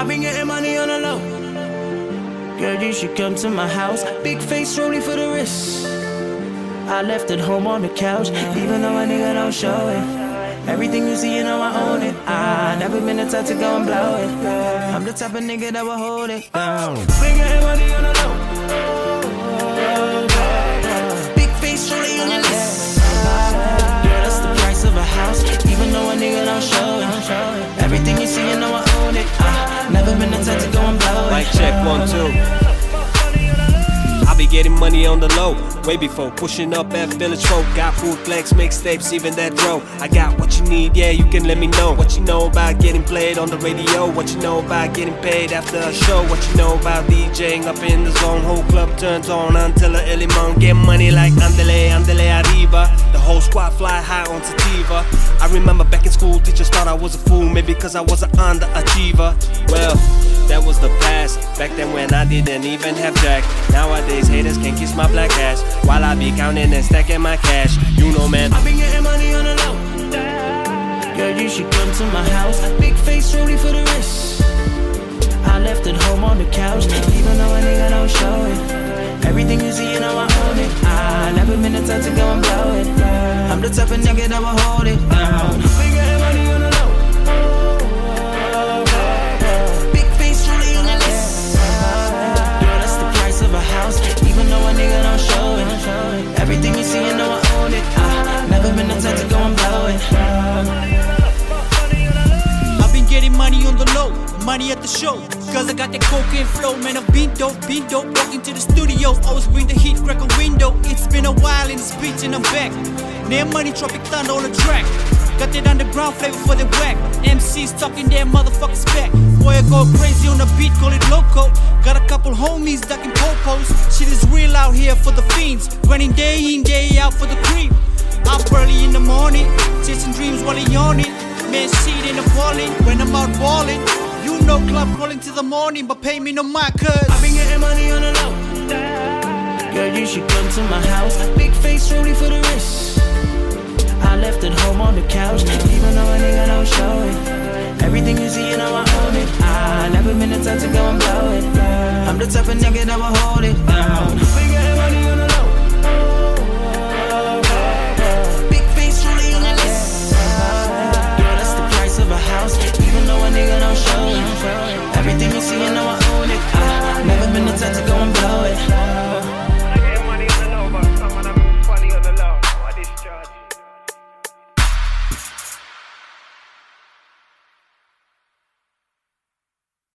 I've been getting money on the low. Girl, you should come to my house. Big face, Rollie for the wrist. I left it home on the couch, even though a nigga don't show it. Everything you see, you know I own it. I never been the type to go and blow it. I'm the type of nigga that will hold it down. Been getting money on the low. Never been to go and blow it. Mic check one two. I be getting money on the low, way before pushing up at Village 4. Got food flex, mixtapes, even that dro. I got what you need, yeah, you can let me know. What you know about getting played on the radio, what you know about getting paid after a show, what you know about DJing up in the zone. Whole club turns on until the early morning. Get money like andele, andele arriba. The whole squad fly high on sativa. I remember back in school, teachers thought I was a fool, maybe because I was an underachiever. Well, that was the past. Back then when I didn't even have jack. Nowadays haters can kiss my black ass while I be counting and stacking my cash. You know, man. I've been getting money on the low. Girl, you should come to my house. Big face, Rollie for the wrist. I left it home on the couch, even though a nigga don't show it. Everything you see, you know I own it. Ah, I never been the type to go and blow it. I'm the type of nigga that will hold it down. Money at the show. Cause I got that cocaine flow, man. I've been dope, been dope. Walking to the studio, always bring the heat, crack a window. It's been a while in this beach and I'm back. Nemoney, tropic thunder on the track. Got that underground flavor for the whack. MCs talking their motherfuckers back. Boy, I go crazy on the beat, call it loco. Got a couple homies ducking popos. Shit is real out here for the fiends. Running day in, day out for the cream. Up early in the morning, chasing dreams while he yawning. Man, shit ain't appalling when I'm out balling. You know, club crawling till the morning, but pay me no mind, cuz. I've been getting money on the low. Girl, you should come to my house. Big face, Rollie for the wrist. I left it home on the couch, even though a nigga don't show it. Everything you see, you know I own it. I never been the type to go and blow it. I'm the type of nigga that will hold it